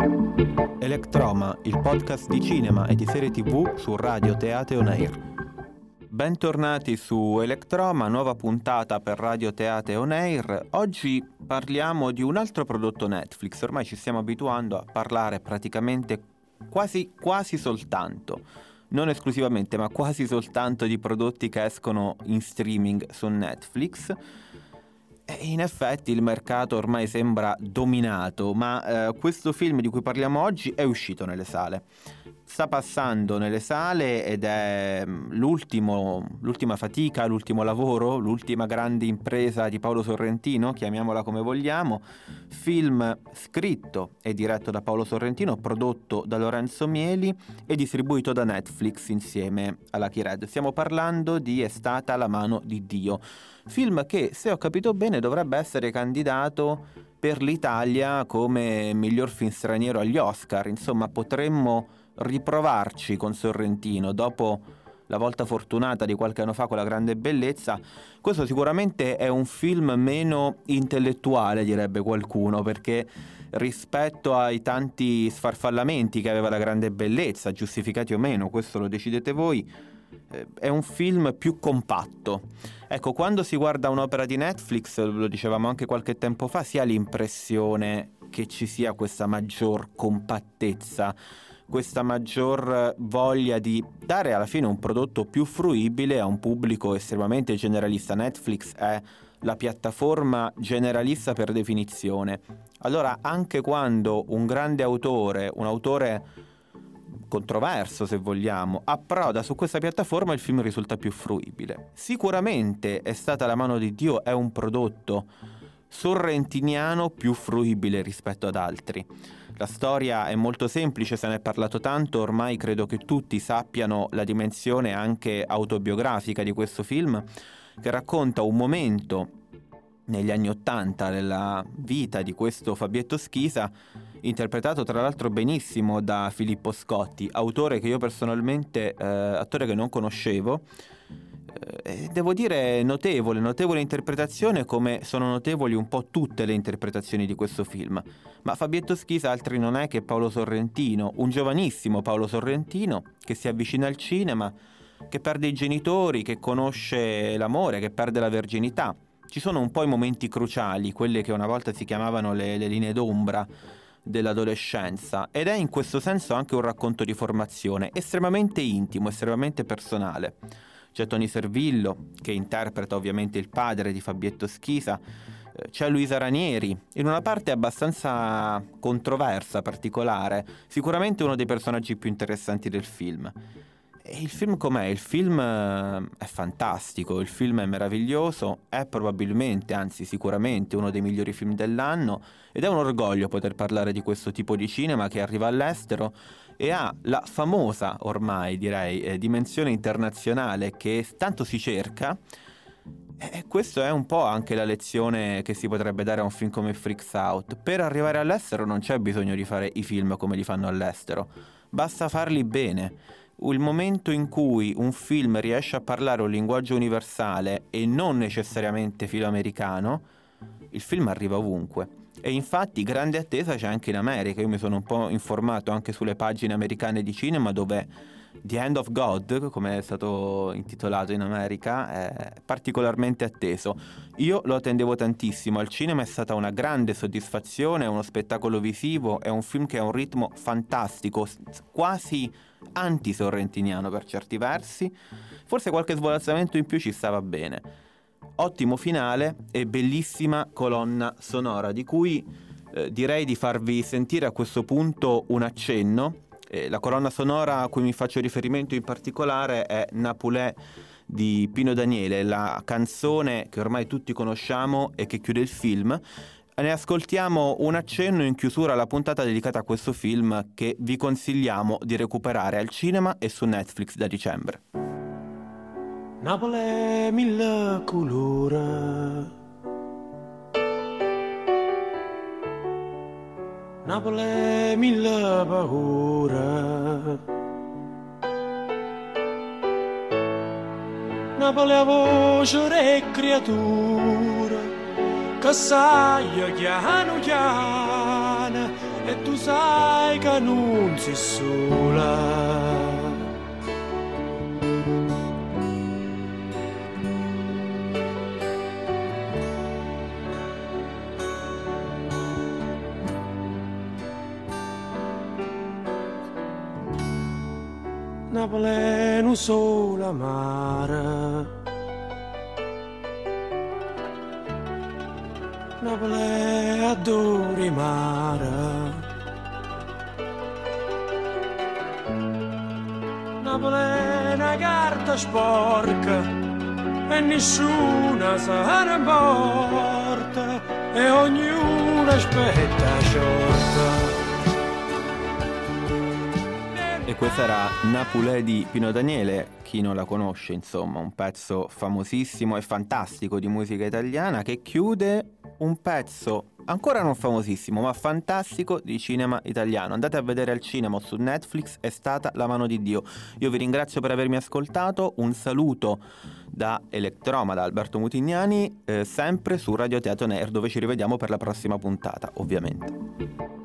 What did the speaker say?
Electroma, il podcast di cinema e di serie tv su Radio Teate On Air. Bentornati su Electroma, nuova puntata per Radio Teate On Air. Oggi parliamo di un altro prodotto Netflix, ormai ci stiamo abituando a parlare praticamente quasi, quasi soltanto, non esclusivamente, ma quasi soltanto di prodotti che escono in streaming su Netflix. E in effetti il mercato ormai sembra dominato, ma eh, questo film di cui parliamo oggi è uscito nelle sale sta passando nelle sale ed è mm, l'ultima fatica, l'ultimo lavoro, l'ultima grande impresa di Paolo Sorrentino, chiamiamola come vogliamo, film scritto e diretto da Paolo Sorrentino, prodotto da Lorenzo Mieli e distribuito da Netflix insieme alla Kired. Stiamo parlando di È stata la mano di Dio, film che se ho capito bene dovrebbe essere candidato per l'Italia come miglior film straniero agli Oscar, insomma potremmo riprovarci con Sorrentino dopo la volta fortunata di qualche anno fa con la grande bellezza, questo sicuramente è un film meno intellettuale, direbbe qualcuno, perché rispetto ai tanti sfarfallamenti che aveva la grande bellezza, giustificati o meno, questo lo decidete voi, eh, è un film più compatto. Ecco, quando si guarda un'opera di Netflix, lo dicevamo anche qualche tempo fa, si ha l'impressione che ci sia questa maggior compattezza questa maggior voglia di dare alla fine un prodotto più fruibile a un pubblico estremamente generalista. Netflix è la piattaforma generalista per definizione. Allora, anche quando un grande autore, un autore controverso se vogliamo, approda su questa piattaforma il film risulta più fruibile. Sicuramente è stata la mano di Dio, è un prodotto sorrentiniano più fruibile rispetto ad altri. La storia è molto semplice, se ne è parlato tanto, ormai credo che tutti sappiano la dimensione anche autobiografica di questo film, che racconta un momento negli anni Ottanta della vita di questo Fabietto Schisa, interpretato tra l'altro benissimo da Filippo Scotti, autore che io personalmente, eh, attore che non conoscevo, devo dire notevole, notevole interpretazione come sono notevoli un po' tutte le interpretazioni di questo film. Ma Fabietto Schisa altri non è che Paolo Sorrentino, un giovanissimo Paolo Sorrentino che si avvicina al cinema, che perde i genitori, che conosce l'amore, che perde la verginità. Ci sono un po' i momenti cruciali, quelle che una volta si chiamavano le, le linee d'ombra dell'adolescenza ed è in questo senso anche un racconto di formazione estremamente intimo, estremamente personale c'è Tony Servillo che interpreta ovviamente il padre di Fabietto Schisa, eh, c'è Luisa Ranieri, in una parte abbastanza controversa, particolare, sicuramente uno dei personaggi più interessanti del film. E il film com'è? Il film eh, è fantastico, il film è meraviglioso, è probabilmente, anzi sicuramente uno dei migliori film dell'anno ed è un orgoglio poter parlare di questo tipo di cinema che arriva all'estero e ha la famosa, ormai direi, eh, dimensione internazionale che tanto si cerca. E questo è un po' anche la lezione che si potrebbe dare a un film come Freaks Out. Per arrivare all'estero non c'è bisogno di fare i film come li fanno all'estero, basta farli bene il momento in cui un film riesce a parlare un linguaggio universale e non necessariamente filoamericano, il film arriva ovunque. E infatti grande attesa c'è anche in America, io mi sono un po' informato anche sulle pagine americane di cinema dove The End of God, come è stato intitolato in America, è particolarmente atteso. Io lo attendevo tantissimo, al cinema è stata una grande soddisfazione, è uno spettacolo visivo, è un film che ha un ritmo fantastico, quasi anti-sorrentiniano per certi versi, forse qualche svolazzamento in più ci stava bene. Ottimo finale e bellissima colonna sonora di cui eh, direi di farvi sentire a questo punto un accenno. Eh, la colonna sonora a cui mi faccio riferimento in particolare è Napolè di Pino Daniele, la canzone che ormai tutti conosciamo e che chiude il film ne ascoltiamo un accenno in chiusura alla puntata dedicata a questo film che vi consigliamo di recuperare al cinema e su Netflix da dicembre. Napoli mille colore Napoli mille paura Napoli a voce e creatura che sai piano piano e tu sai che non sei sola. Napoli non sola mare Napoli adori mare Napoli è una carta sporca e nessuna se ne importa e ognuno aspetta sciorta E questa era Napulè di Pino Daniele, chi non la conosce, insomma, un pezzo famosissimo e fantastico di musica italiana che chiude un pezzo ancora non famosissimo, ma fantastico di cinema italiano. Andate a vedere al cinema su Netflix, è stata La mano di Dio. Io vi ringrazio per avermi ascoltato, un saluto da Elettroma, da Alberto Mutignani, eh, sempre su Radio Teatro Nerd, dove ci rivediamo per la prossima puntata, ovviamente.